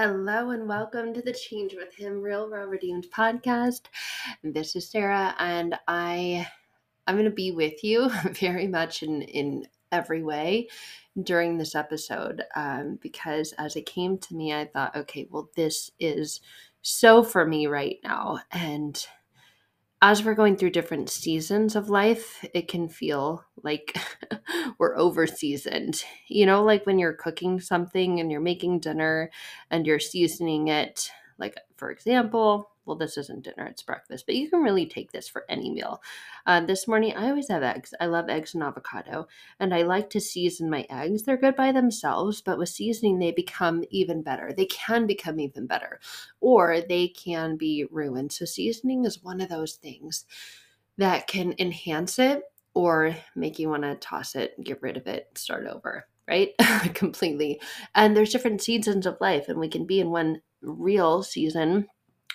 Hello and welcome to the Change with Him Real Raw Redeemed podcast. This is Sarah and I I'm going to be with you very much in in every way during this episode um, because as it came to me I thought okay well this is so for me right now and as we're going through different seasons of life, it can feel like we're over seasoned. You know, like when you're cooking something and you're making dinner and you're seasoning it, like for example, well, this isn't dinner, it's breakfast, but you can really take this for any meal. Uh, this morning, I always have eggs. I love eggs and avocado, and I like to season my eggs. They're good by themselves, but with seasoning, they become even better. They can become even better, or they can be ruined. So, seasoning is one of those things that can enhance it or make you want to toss it, get rid of it, start over right? Completely. And there's different seasons of life, and we can be in one real season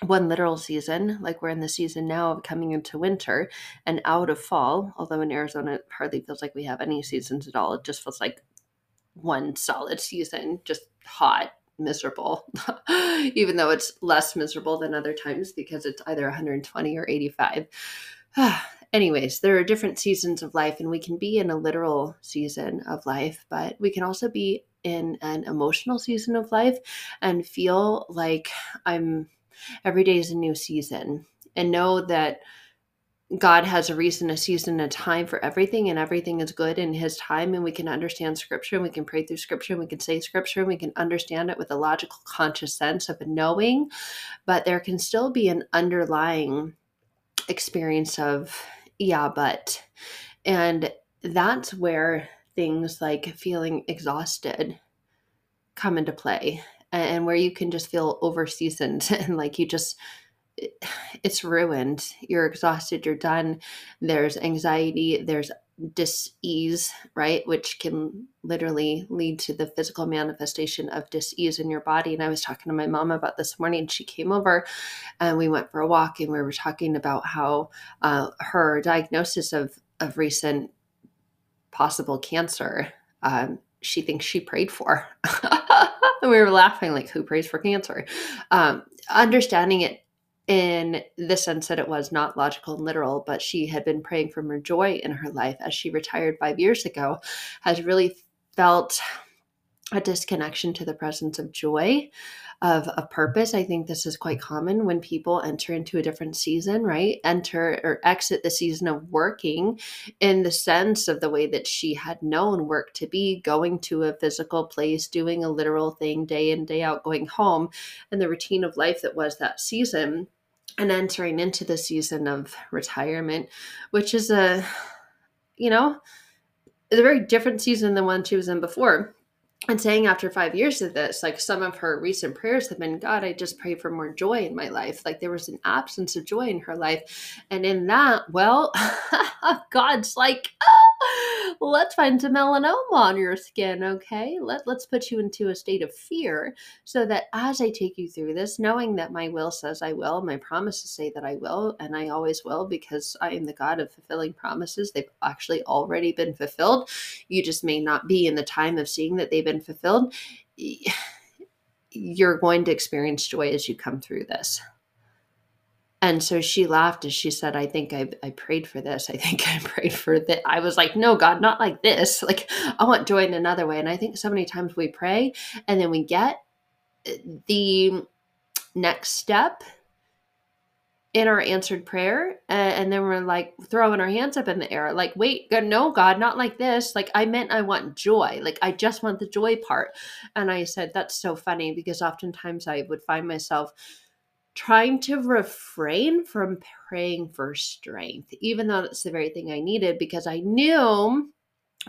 one literal season, like we're in the season now of coming into winter and out of fall, although in Arizona it hardly feels like we have any seasons at all. It just feels like one solid season, just hot, miserable, even though it's less miserable than other times because it's either 120 or 85. Anyways, there are different seasons of life, and we can be in a literal season of life, but we can also be in an emotional season of life and feel like I'm every day is a new season and know that God has a reason, a season, a time for everything, and everything is good in His time. And we can understand Scripture, and we can pray through Scripture, and we can say Scripture, and we can understand it with a logical, conscious sense of knowing. But there can still be an underlying experience of, yeah, but. And that's where things like feeling exhausted come into play and where you can just feel over seasoned and like you just it's ruined. You're exhausted you're done. There's anxiety there's dis-ease right which can literally lead to the physical manifestation of dis-ease in your body and i was talking to my mom about this morning she came over and we went for a walk and we were talking about how uh, her diagnosis of of recent possible cancer um, she thinks she prayed for. And we were laughing like who prays for cancer? Um, understanding it in the sense that it was not logical and literal but she had been praying for more joy in her life as she retired five years ago has really felt a disconnection to the presence of joy of a purpose. I think this is quite common when people enter into a different season, right? Enter or exit the season of working in the sense of the way that she had known work to be going to a physical place, doing a literal thing day in, day out, going home, and the routine of life that was that season, and entering into the season of retirement, which is a, you know, it's a very different season than one she was in before and saying after five years of this, like some of her recent prayers have been, God, I just pray for more joy in my life. Like there was an absence of joy in her life. And in that, well, God's like, oh, let's find some melanoma on your skin, okay? Let, let's put you into a state of fear so that as I take you through this, knowing that my will says I will, my promises say that I will, and I always will because I am the God of fulfilling promises. They've actually already been fulfilled. You just may not be in the time of seeing that they've been been fulfilled, you're going to experience joy as you come through this. And so she laughed as she said, I think I, I prayed for this. I think I prayed for that. I was like, no, God, not like this. Like, I want joy in another way. And I think so many times we pray and then we get eh, the next step in our answered prayer eh, and, then we're like throwing our hands up in the air like wait no god not like this like i meant i want joy like i just want the joy part and i said that's so funny because oftentimes i would find myself trying to refrain from praying for strength even though that's the very thing i needed because i knew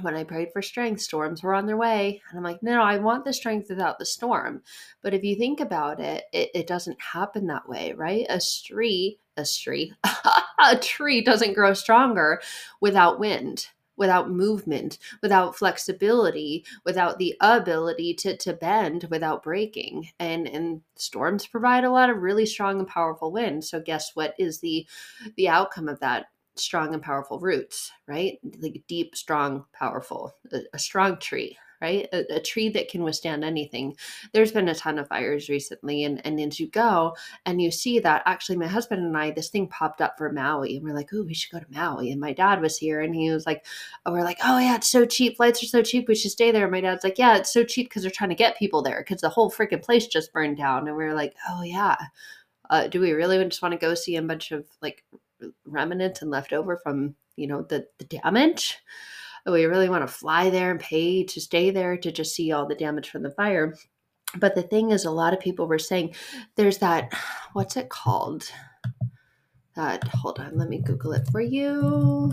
when I prayed for strength, storms were on their way. And I'm like, no, no, I want the strength without the storm. But if you think about it, it, it doesn't happen that way, right? A tree, a tree, a tree doesn't grow stronger without wind, without movement, without flexibility, without the ability to, to bend without breaking. And and storms provide a lot of really strong and powerful wind. So guess what is the the outcome of that? strong and powerful roots, right? Like deep, strong, powerful, a, a strong tree, right? A, a, tree that can withstand anything. There's been a ton of fires recently, and, and as you go and you see that, actually, my husband and I, this thing popped up for Maui, and we're like, oh, we should go to Maui. And my dad was here, and he was like, oh, we're like, oh, yeah, it's so cheap. Flights are so cheap. We should stay there. And my dad's like, yeah, it's so cheap because they're trying to get people there because the whole freaking place just burned down. And we are like, oh, yeah. Uh, do we really just want to go see a bunch of like remnants and leftover from, you know, the, the damage? We really want to fly there and pay to stay there to just see all the damage from the fire. But the thing is, a lot of people were saying there's that, what's it called? That, hold on, let me Google it for you.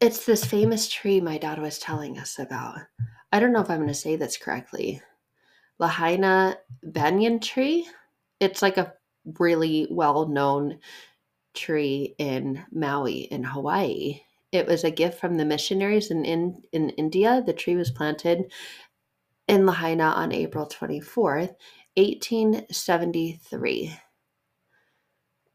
It's this famous tree my dad was telling us about. I don't know if I'm going to say this correctly. Lahaina banyan tree. It's like a really well known tree in Maui in Hawaii. It was a gift from the missionaries in, in, in India. The tree was planted in Lahaina on April 24th, 1873.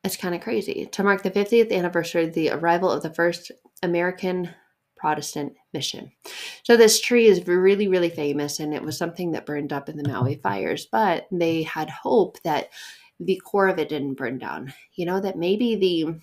It's kind of crazy. To mark the 50th anniversary of the arrival of the first American Protestant mission. So this tree is really, really famous, and it was something that burned up in the Maui fires. But they had hope that the core of it didn't burn down. You know, that maybe the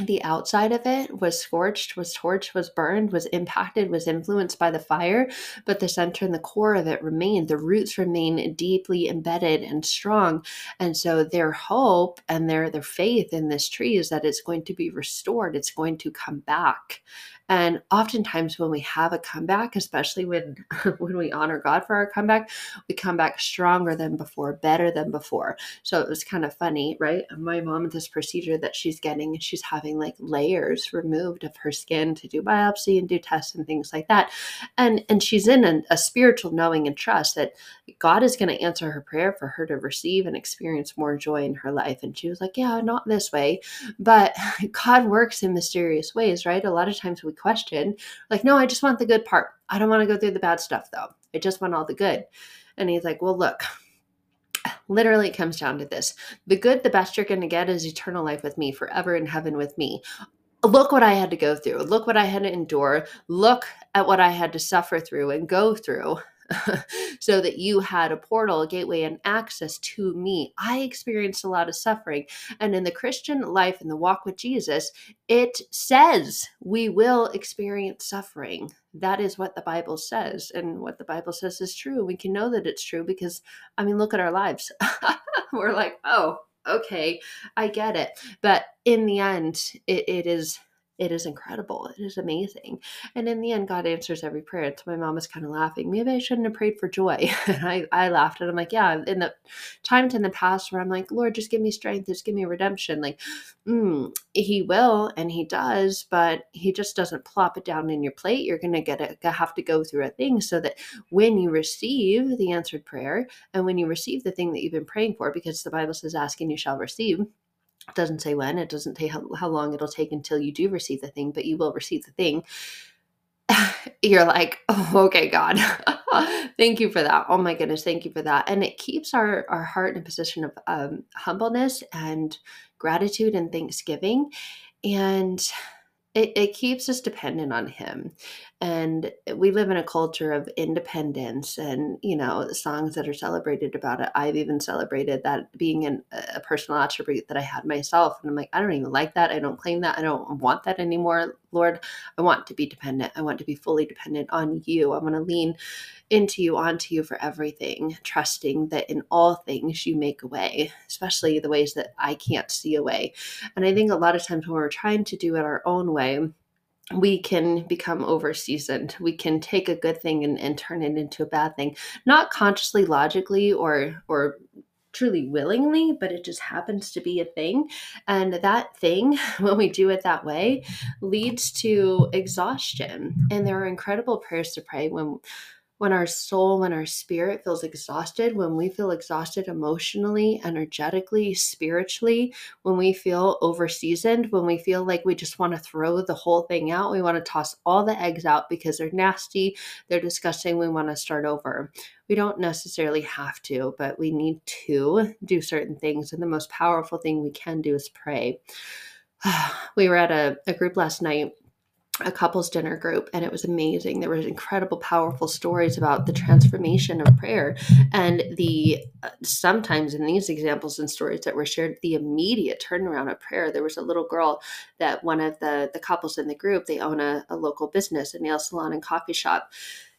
the outside of it was scorched, was torched, was burned, was impacted, was influenced by the fire, but the center and the core of it remained. The roots remain deeply embedded and strong. And so their hope and their their faith in this tree is that it's going to be restored, it's going to come back. And oftentimes when we have a comeback, especially when when we honor God for our comeback, we come back stronger than before, better than before. So it was kind of funny, right? My mom this procedure that she's getting, she's having like layers removed of her skin to do biopsy and do tests and things like that. And and she's in a, a spiritual knowing and trust that God is going to answer her prayer for her to receive and experience more joy in her life. And she was like, Yeah, not this way. But God works in mysterious ways, right? A lot of times we question. Like, no, I just want the good part. I don't want to go through the bad stuff though. I just want all the good. And he's like, well, look, literally it comes down to this the good, the best you're going to get is eternal life with me, forever in heaven with me. Look what I had to go through. Look what I had to endure. Look at what I had to suffer through and go through so that you had a portal, a gateway, and access to me. I experienced a lot of suffering. And in the Christian life, in the walk with Jesus, it says we will experience suffering. That is what the Bible says. And what the Bible says is true. We can know that it's true because, I mean, look at our lives. We're like, oh, okay, I get it. But in the end, it, it is it is incredible. It is amazing. And in the end, God answers every prayer. And so my mom was kind of laughing. Maybe I shouldn't have prayed for joy. And I, I laughed and I'm like, yeah, in the times in the past where I'm like, Lord, just give me strength, just give me redemption. Like, mm, he will and he does, but he just doesn't plop it down in your plate. You're gonna get it have to go through a thing so that when you receive the answered prayer and when you receive the thing that you've been praying for, because the Bible says asking you shall receive it doesn't say when, it doesn't say how, how long it'll take until you do receive the thing, but you will receive the thing. You're like, oh, okay, God, thank you for that. Oh my goodness, thank you for that. And it keeps our, our heart in a position of um, humbleness and gratitude and thanksgiving. And it, it keeps us dependent on him and we live in a culture of independence and you know songs that are celebrated about it. I've even celebrated that being an, a personal attribute that i had myself and i'm like i don't even like that. I don't claim that. I don't want that anymore lord. I want to be dependent. I want to be fully dependent on you. I want to lean into you onto you for everything trusting that in all things you make a way especially the ways that i can't see a way. And i think a lot of times when we're trying to do it our own way we can become over seasoned. We can take a good thing and, and turn it into a bad thing, not consciously, logically, or or truly willingly, but it just happens to be a thing. And that thing, when we do it that way, leads to exhaustion. And there are incredible prayers to pray when when our soul, when our spirit feels exhausted, when we feel exhausted emotionally, energetically, spiritually, when we feel overseasoned, when we feel like we just want to throw the whole thing out, we want to toss all the eggs out because they're nasty, they're disgusting, we want to start over. We don't necessarily have to, but we need to do certain things. And the most powerful thing we can do is pray. we were at a, a group last night a couples dinner group and it was amazing there was incredible powerful stories about the transformation of prayer and the uh, sometimes in these examples and stories that were shared the immediate turnaround of prayer there was a little girl that one of the the couples in the group they own a, a local business a nail salon and coffee shop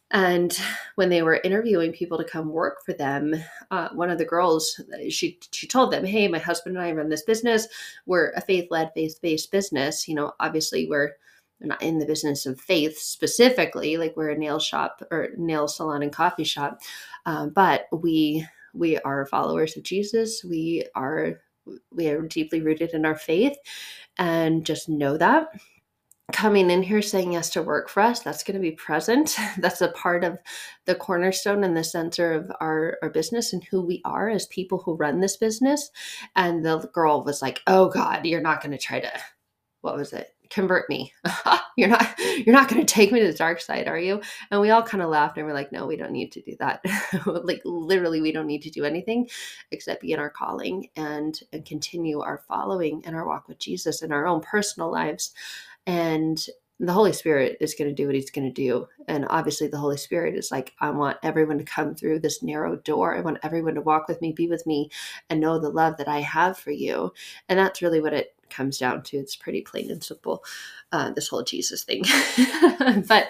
and when they were interviewing people to come work for them, uh, one of the girls she she told them, "Hey, my husband and I run this business. We're a faith led, faith based business. You know, obviously we're not in the business of faith specifically, like we're a nail shop or nail salon and coffee shop, um, but we we are followers of Jesus. We are we are deeply rooted in our faith, and just know that." coming in here saying yes to work for us that's going to be present that's a part of the cornerstone and the center of our, our business and who we are as people who run this business and the girl was like oh god you're not going to try to what was it convert me. You're not you're not going to take me to the dark side are you? And we all kind of laughed and we're like no we don't need to do that. Like literally we don't need to do anything except be in our calling and and continue our following and our walk with jesus in our own personal lives. And the Holy Spirit is going to do what he's going to do. And obviously, the Holy Spirit is like, I want everyone to come through this narrow door. I want everyone to walk with me, be with me, and know the love that I have for you. And that's really what it comes down to. It's pretty plain and simple, uh, this whole Jesus thing. but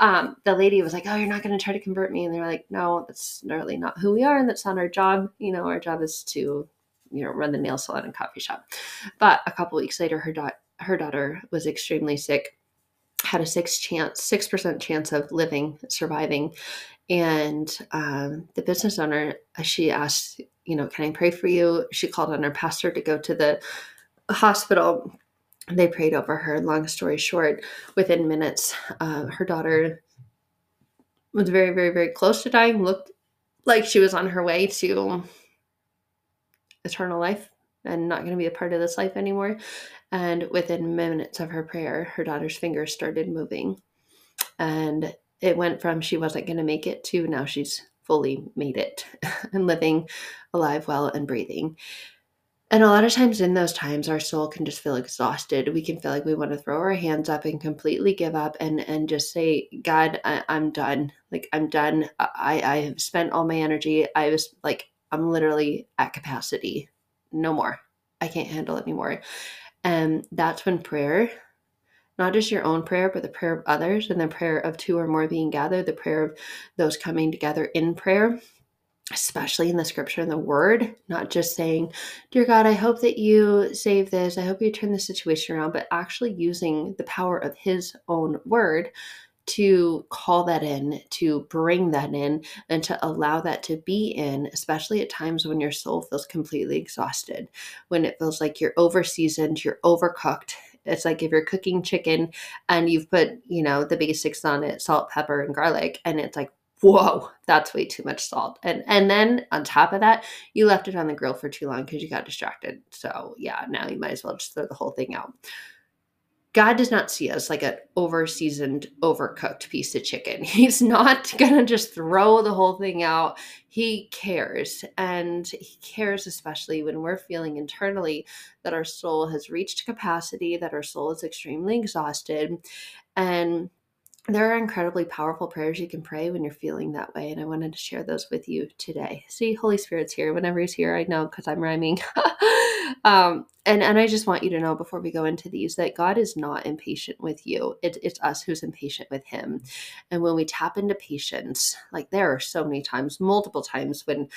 um, the lady was like, Oh, you're not going to try to convert me. And they were like, No, that's really not who we are. And that's not our job. You know, our job is to, you know, run the nail salon and coffee shop. But a couple weeks later, her daughter, her daughter was extremely sick had a six chance six percent chance of living surviving. And um, the business owner uh, she asked you know can i pray for you? She called on her pastor to go to the hospital. They prayed over her. Long story short within minutes uh, her daughter was very very very close to dying looked like she was on her way to eternal life and not going to be a part of this life anymore and within minutes of her prayer, her daughter's fingers started moving. And it went from she wasn't going to make it to now she's fully made it and living alive, well, and breathing. And a lot of times in those times, our soul can just feel exhausted. We can feel like we want to throw our hands up and completely give up and, and just say, God, I, am done. Like, I'm done. I, I have spent all my energy. I was like, I'm literally at capacity. No more. I can't handle it anymore. And that's when prayer, not just your own prayer, but the prayer of others and the prayer of two or more being gathered, the prayer of those coming together in prayer, especially in the scripture and the word, not just saying, Dear God, I hope that you save this. I hope you turn the situation around, but actually using the power of His own word to call that in, to bring that in, and to allow that to be in, especially at times when your soul feels completely exhausted, when it feels like you're over seasoned, you're overcooked. It's like if you're cooking chicken and you've put, you know, the basics on it, salt, pepper, and garlic, and it's like, whoa, that's way too much salt. And and then on top of that, you left it on the grill for too long because you got distracted. So yeah, now you might as well just throw the whole thing out. God does not see us like an over seasoned, overcooked piece of chicken. He's not going to just throw the whole thing out. He cares. And He cares especially when we're feeling internally that our soul has reached capacity, that our soul is extremely exhausted. And there are incredibly powerful prayers you can pray when you're feeling that way. And I wanted to share those with you today. See, Holy Spirit's here. Whenever He's here, I know because I'm rhyming. um, and, and I just want you to know before we go into these that God is not impatient with you. It, it's us who's impatient with Him. And when we tap into patience, like there are so many times, multiple times when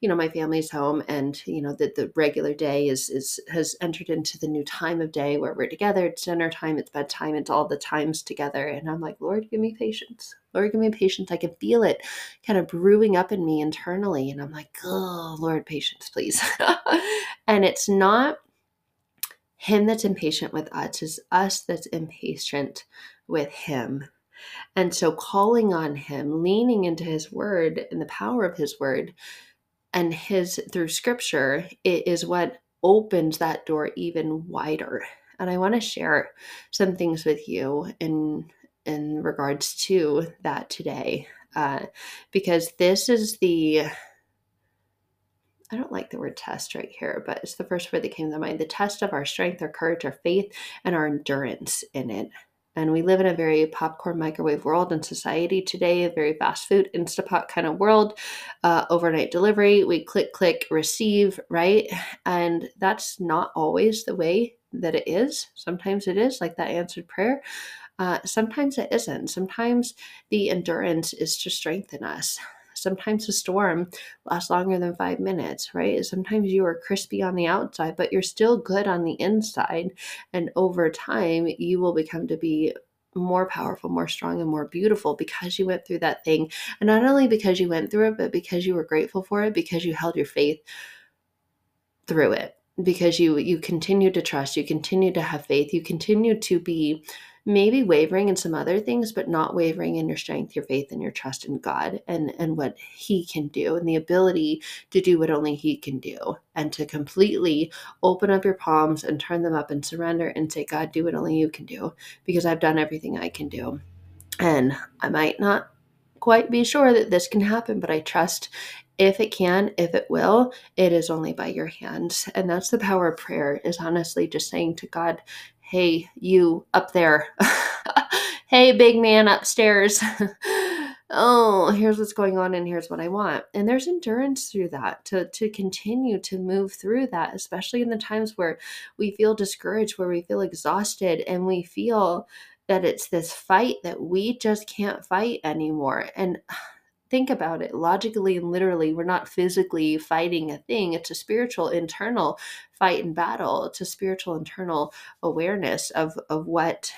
you know my family's home and you know that the regular day is is has entered into the new time of day where we're together. It's dinner time it's bedtime it's all the times together and i'm like lord give me patience. Lord give me patience. I can feel it kind of brewing up in me internally and i'm like oh lord patience please. And it's not him that's impatient with us is us that's impatient with him. And so calling on him leaning into his word and the power of his word and his through scripture it is what opens that door even wider and i want to share some things with you in in regards to that today uh, because this is the I don't like the word test right here, but it's the first word that came to mind. The test of our strength, our courage, our faith, and our endurance in it. And we live in a very popcorn microwave world in society today, a very fast food, Instapot kind of world, uh, overnight delivery. We click, click, receive, right? And that's not always the way that it is. Sometimes it is, like that answered prayer. Uh, sometimes it isn't. Sometimes the endurance is to strengthen us. Sometimes a storm lasts longer than five minutes, right? Sometimes you are crispy on the outside, but you're still good on the inside. And over time, you will become to be more powerful, more strong, and more beautiful because you went through that thing. And not only because you went through it, but because you were grateful for it, because you held your faith through it because you you continue to trust you continue to have faith you continue to be maybe wavering in some other things, but not wavering in your strength, your faith, and your trust in God and, and what He can do and the ability to do what only He can do and to completely open up your palms and turn them up and surrender and say, God, do what only you can do because I've done everything I can do. And I might not quite be sure that this can happen, but I trust if it can, if it will, it is only by your hands. And that's the power of prayer, is honestly just saying to God, hey, you up there. hey, big man upstairs. oh, here's what's going on and here's what I want. And there's endurance through that to, to continue to move through that, especially in the times where we feel discouraged, where we feel exhausted, and we feel that it's this fight that we just can't fight anymore. And think about it logically and literally we're not physically fighting a thing it's a spiritual internal fight and battle it's a spiritual internal awareness of of what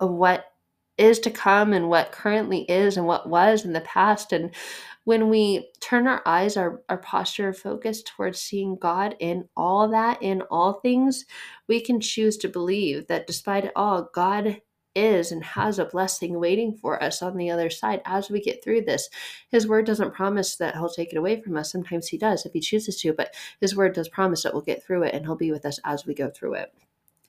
of what is to come and what currently is and what was in the past and when we turn our eyes our, our posture of focus towards seeing god in all that in all things we can choose to believe that despite it all god is and has a blessing waiting for us on the other side as we get through this. His word doesn't promise that he'll take it away from us. Sometimes he does if he chooses to, but his word does promise that we'll get through it and he'll be with us as we go through it.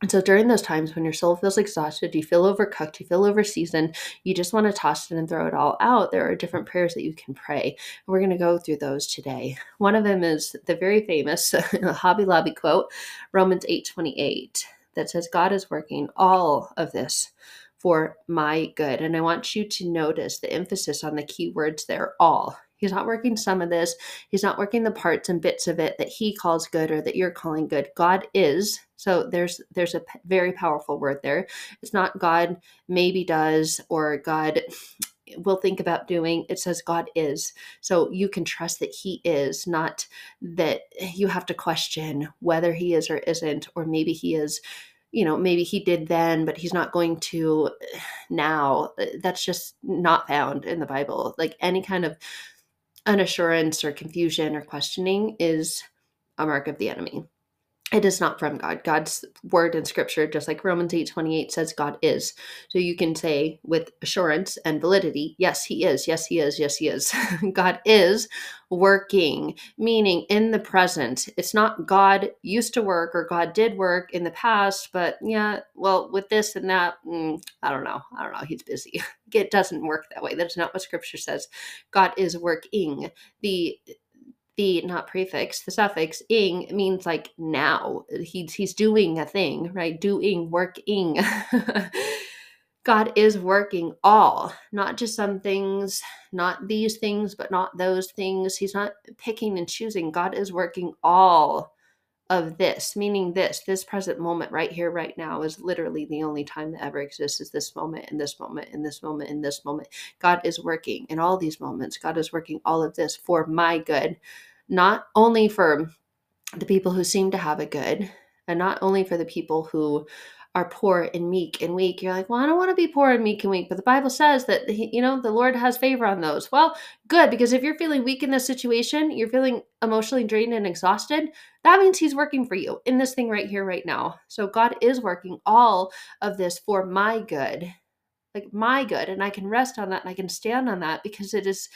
And so during those times when your soul feels exhausted, you feel overcooked, you feel overseasoned, you just want to toss it and throw it all out, there are different prayers that you can pray. We're going to go through those today. One of them is the very famous Hobby Lobby quote, Romans 8 28 that says God is working all of this for my good. And I want you to notice the emphasis on the key words there all. He's not working some of this. He's not working the parts and bits of it that he calls good or that you're calling good. God is. So there's there's a very powerful word there. It's not God maybe does or God will think about doing. It says God is. So you can trust that He is, not that you have to question whether He is or isn't, or maybe He is. You know, maybe he did then, but he's not going to now. Uh, that's just not found in the Bible. Like any kind of unassurance or confusion or questioning is a mark of the enemy it is not from God. God's word in scripture, just like Romans 8 28 says, God is. So you can say with assurance and validity, yes, He is, yes, He is, yes, He is. God is working, meaning in the present. It's not God used to work or God did work in the past, but yeah, well, with this and that, mm, I don't know. I don't know. He's busy. It doesn't work that way. That's not what scripture says. God is working. The the not prefix, the suffix ing means like now. He's he's doing a thing, right? Doing, working. God is working all, not just some things, not these things, but not those things. He's not picking and choosing. God is working all of this, meaning this, this present moment right here, right now is literally the only time that ever exists is this moment, in this moment, in this moment, in this moment. God is working in all these moments. God is working all of this for my good, not only for the people who seem to have it good, and not only for the people who are poor and meek and weak. You're like, well, I don't want to be poor and meek and weak, but the Bible says that you know the Lord has favor on those. Well, good because if you're feeling weak in this situation, you're feeling emotionally drained and exhausted. That means He's working for you in this thing right here, right now. So God is working all of this for my good, like my good, and I can rest on that and I can stand on that because it is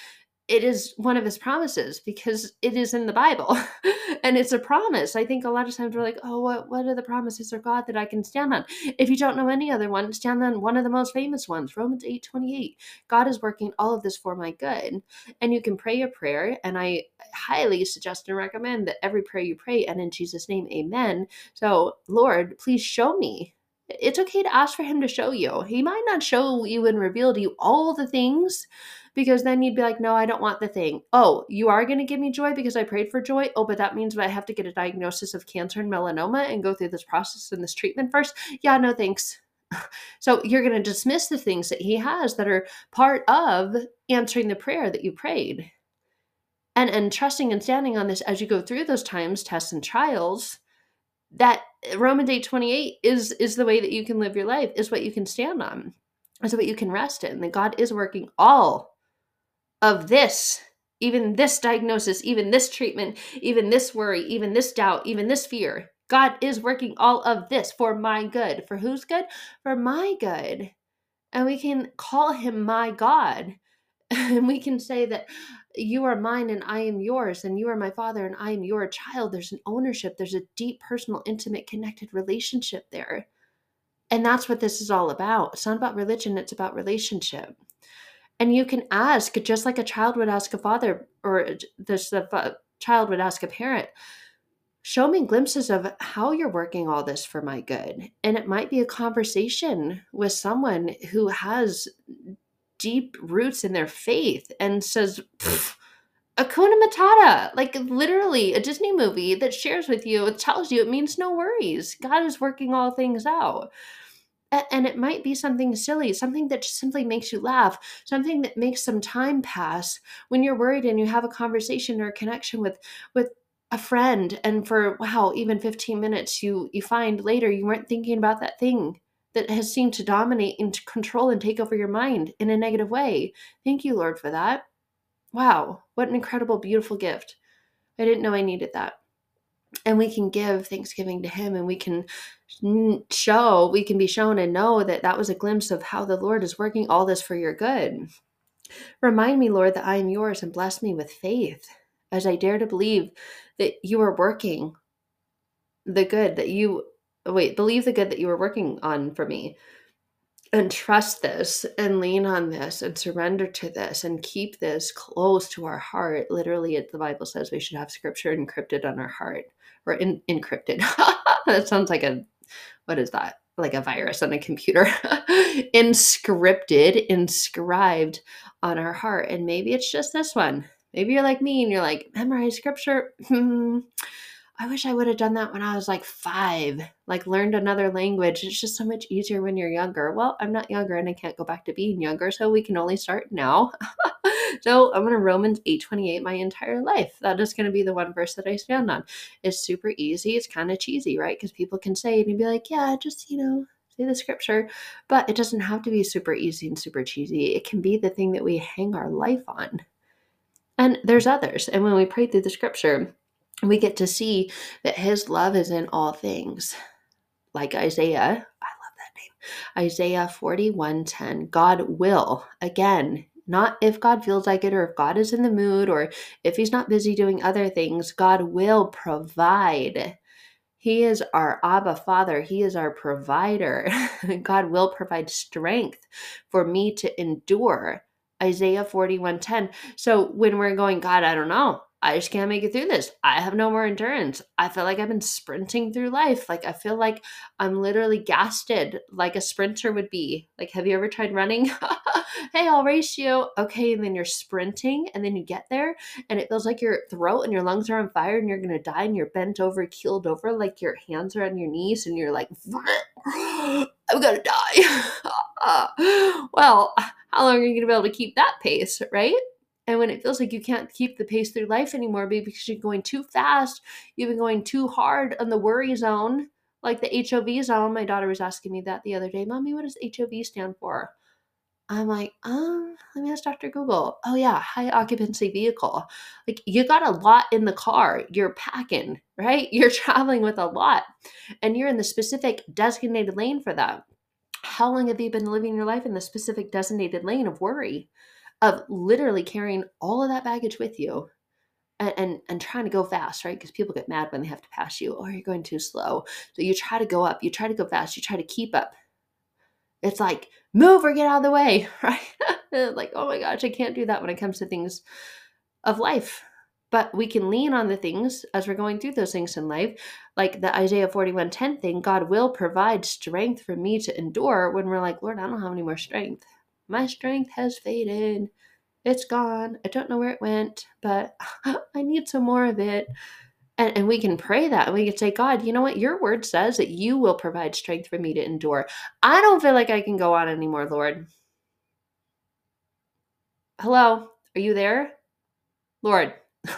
it is one of his promises because it is in the Bible and it's a promise. I think a lot of times we're like, oh, what, what are the promises of God that I can stand on? If you don't know any other one, stand on one of the most famous ones, Romans 8 28. God is working all of this for my good. And you can pray a prayer. And I highly suggest and recommend that every prayer you pray, and in Jesus' name, amen. So, Lord, please show me It's okay to ask for him to show you. He might not show you and reveal to you all the things because then you'd be like, no, I don't want the thing. Oh, you are going to give me joy because I prayed for joy. Oh, but that means that I have to get a diagnosis of cancer and melanoma and go through this process and this treatment first. Yeah, no thanks. So you're going to dismiss the things that he has that are part of answering the prayer that you prayed. And and trusting and standing on this as you go through those times, tests and trials, that Romans 8 28 is is the way that you can live your life, is what you can stand on, is what you can rest in. That God is working all of this, even this diagnosis, even this treatment, even this worry, even this doubt, even this fear. God is working all of this for my good. For whose good? For my good. And we can call him my God. And we can say that you are mine and I am yours, and you are my father and I am your child. There's an ownership, there's a deep, personal, intimate, connected relationship there. And that's what this is all about. It's not about religion, it's about relationship. And you can ask, just like a child would ask a father, or this the child would ask a parent, show me glimpses of how you're working all this for my good. And it might be a conversation with someone who has deep roots in their faith and says, Hakuna Matata, like literally a Disney movie that shares with you, it tells you it means no worries. God is working all things out. And it might be something silly, something that just simply makes you laugh, something that makes some time pass when you're worried and you have a conversation or a connection with with a friend and for wow, even 15 minutes you you find later you weren't thinking about that thing that has seemed to dominate and control and take over your mind in a negative way. Thank you, Lord, for that. Wow, what an incredible, beautiful gift. I didn't know I needed that. And we can give thanksgiving to Him and we can show, we can be shown and know that that was a glimpse of how the Lord is working all this for your good. Remind me, Lord, that I am yours and bless me with faith as I dare to believe that you are working the good that you wait, believe the good that you are working on for me and trust this and lean on this and surrender to this and keep this close to our heart. Literally, it, the Bible says we should have scripture encrypted on our heart or in, encrypted. that sounds like a, what is that? Like a virus on a computer. Inscripted, inscribed on our heart. And maybe it's just this one. Maybe you're like me and you're like, memorize scripture. Hmm. I wish I would have done that when I was like five, like learned another language. It's just so much easier when you're younger. Well, I'm not younger and I can't go back to being younger, so we can only start now. so I'm gonna Romans 8:28 my entire life. That is gonna be the one verse that I stand on. It's super easy, it's kind of cheesy, right? Because people can say it and be like, yeah, just you know, say the scripture. But it doesn't have to be super easy and super cheesy. It can be the thing that we hang our life on. And there's others. And when we pray through the scripture, we get to see that his love is in all things. Like Isaiah, I love that name. Isaiah 41:10. God will, again, not if God feels like it or if God is in the mood or if he's not busy doing other things, God will provide. He is our Abba Father. He is our provider. God will provide strength for me to endure. Isaiah 41:10. So when we're going, God, I don't know. I just can't make it through this. I have no more endurance. I feel like I've been sprinting through life. Like I feel like I'm literally gasted like a sprinter would be. Like, have you ever tried running? hey, I'll race you. Okay, and then you're sprinting and then you get there and it feels like your throat and your lungs are on fire and you're gonna die and you're bent over, keeled over, like your hands are on your knees and you're like, I'm gonna die. well, how long are you gonna be able to keep that pace, right? And when it feels like you can't keep the pace through life anymore because you're going too fast, you've been going too hard on the worry zone, like the HOV zone. My daughter was asking me that the other day. Mommy, what does HOV stand for? I'm like, um, let me ask Dr. Google. Oh yeah, high occupancy vehicle. Like you got a lot in the car. You're packing, right? You're traveling with a lot. And you're in the specific designated lane for that. How long have you been living your life in the specific designated lane of worry? Of literally carrying all of that baggage with you and, and, and trying to go fast, right? Because people get mad when they have to pass you, or oh, you're going too slow. So you try to go up, you try to go fast, you try to keep up. It's like move or get out of the way, right? like, oh my gosh, I can't do that when it comes to things of life. but we can lean on the things as we're going through those things in life like the isaiah 41:10 thing god will provide strength for me to endure when we're like lord i don't have any more strength my strength has faded. It's gone. I don't know where it went but i need some more of it. And, and we can pray that. We can say god you know what? Your word says that you will provide strength for me to endure. I don't feel like i can go on anymore lord. Hello? Are you there? Lord.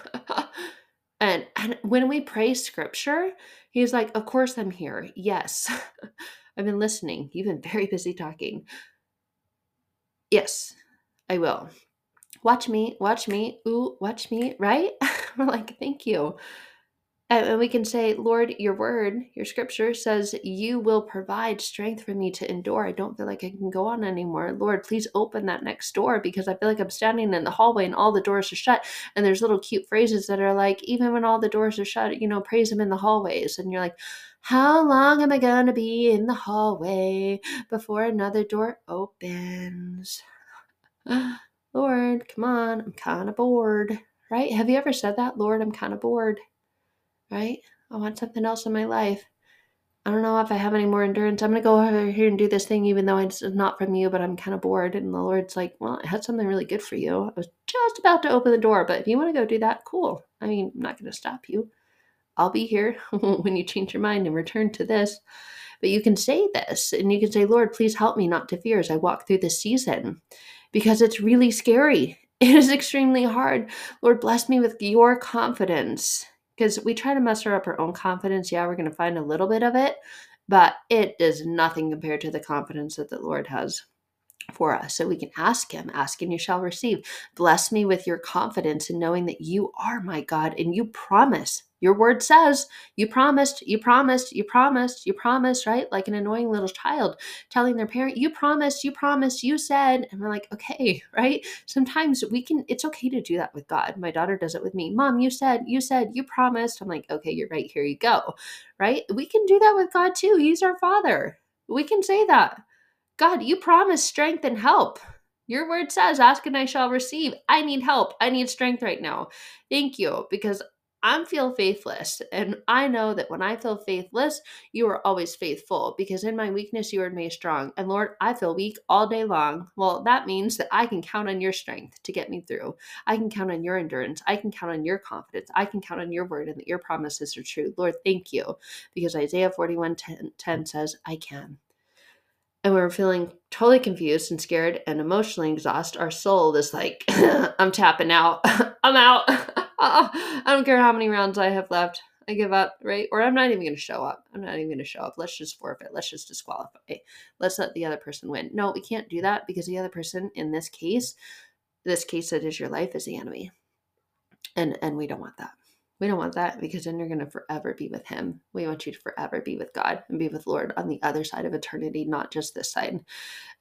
And and when we pray scripture, he's like, "Of course I'm here. Yes. I've been listening. You've been very busy talking. Yes, I will. Watch me, watch me. Ooh, watch me, right? We're like, "Thank you." And we can say, Lord, your word, your scripture says you will provide strength for me to endure. I don't feel like I can go on anymore. Lord, please open that next door because I feel like I'm standing in the hallway and all the doors are shut. And there's little cute phrases that are like, even when all the doors are shut, you know, praise him in the hallways. And you're like, how long am I going to be in the hallway before another door opens? Lord, come on, I'm kind of bored, right? Have you ever said that? Lord, I'm kind of bored right? I want something else in my life. I don't know if I have any more endurance. I'm going to go over here and do this thing, even though it's not from you, but I'm kind of bored. And the Lord's like, Well, I had something really good for you. I was just about to open the door, but if you want to go do that, cool. I mean, I'm not going to stop you. I'll be here when you change your mind and return to this. But you can say this and you can say, Lord, please help me not to fear as I walk through this season because it's really scary. It is extremely hard. Lord, bless me with your confidence because we try to muster up our own confidence. Yeah, we're going to find a little bit of it, but it is nothing compared to the confidence that the Lord has for us. So we can ask Him, ask and you shall receive. Bless me with your confidence in knowing that you are my God and you promise your word says, you promised, you promised, you promised, you promised, right? Like an annoying little child telling their parent, you promised, you promised, you said. And we're like, okay, right? Sometimes we can, it's okay to do that with God. My daughter does it with me. Mom, you said, you said, you promised. I'm like, okay, you're right. Here you go, right? We can do that with God too. He's our Father. We can say that. God, you promised strength and help. Your word says, Ask and I shall receive. I need help. I need strength right now. Thank you, because I feel faithless. And I know that when I feel faithless, you are always faithful because in my weakness, you are made strong. And Lord, I feel weak all day long. Well, that means that I can count on your strength to get me through. I can count on your endurance. I can count on your confidence. I can count on your word and that your promises are true. Lord, thank you because Isaiah 41 10, 10 says, I can and we're feeling totally confused and scared and emotionally exhausted, our soul is like, I'm tapping out. I'm out. I don't care how many rounds I have left. I give up, right? Or I'm not even going to show up. I'm not even going to show up. Let's just forfeit. Let's just disqualify. Let's let the other person win. No, we can't do that because the other person in this case, this case that is your life, is the enemy. And and we don't want that. We don't want that because then you're going to forever be with Him. We want you to forever be with God and be with Lord on the other side of eternity, not just this side.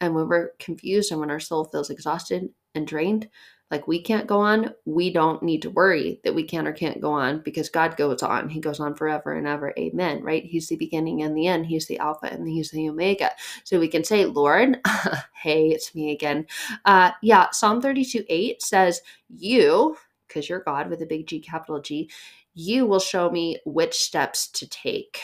And when we're confused and when our soul feels exhausted and drained, like we can't go on, we don't need to worry that we can or can't go on because God goes on. He goes on forever and ever. Amen. Right? He's the beginning and the end. He's the Alpha and He's the Omega. So we can say, Lord, hey, it's me again. Uh, yeah, Psalm 32 8 says, You, because you're God with a big G, capital G, you will show me which steps to take.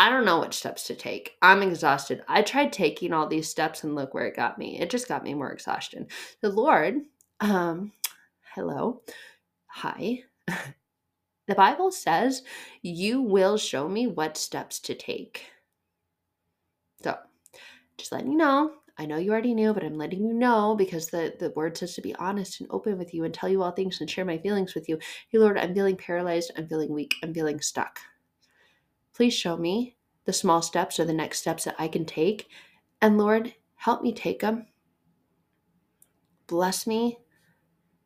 I don't know which steps to take. I'm exhausted. I tried taking all these steps and look where it got me. It just got me more exhaustion. The Lord, um, hello, hi. the Bible says, You will show me what steps to take. So, just letting you know, I know you already knew, but I'm letting you know because the, the word says to be honest and open with you and tell you all things and share my feelings with you. Hey, Lord, I'm feeling paralyzed. I'm feeling weak. I'm feeling stuck. Please show me the small steps or the next steps that I can take. And Lord, help me take them. Bless me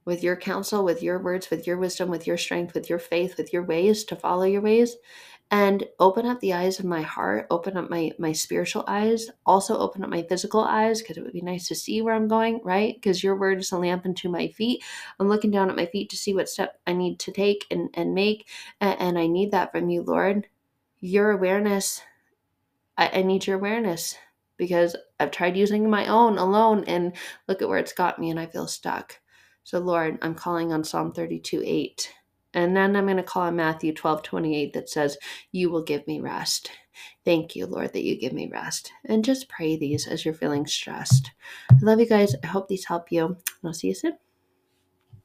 with your counsel, with your words, with your wisdom, with your strength, with your faith, with your ways to follow your ways. And open up the eyes of my heart open up my my spiritual eyes. Also open up my physical eyes because it would be nice to see where i'm going right? Because your word is a lamp unto my feet. I'm looking down at my feet to see what step i need to take and and make and, and i need that from you lord your awareness I, I need your awareness because i've tried using my own alone and look at where it's got me and i feel stuck So, Lord, I'm calling on Psalm 32 8. And then I'm going to call on Matthew 12 28 that says, You will give me rest. Thank you, Lord, that you give me rest. And just pray these as you're feeling stressed. I love you guys. I hope these help you. I'll see you soon.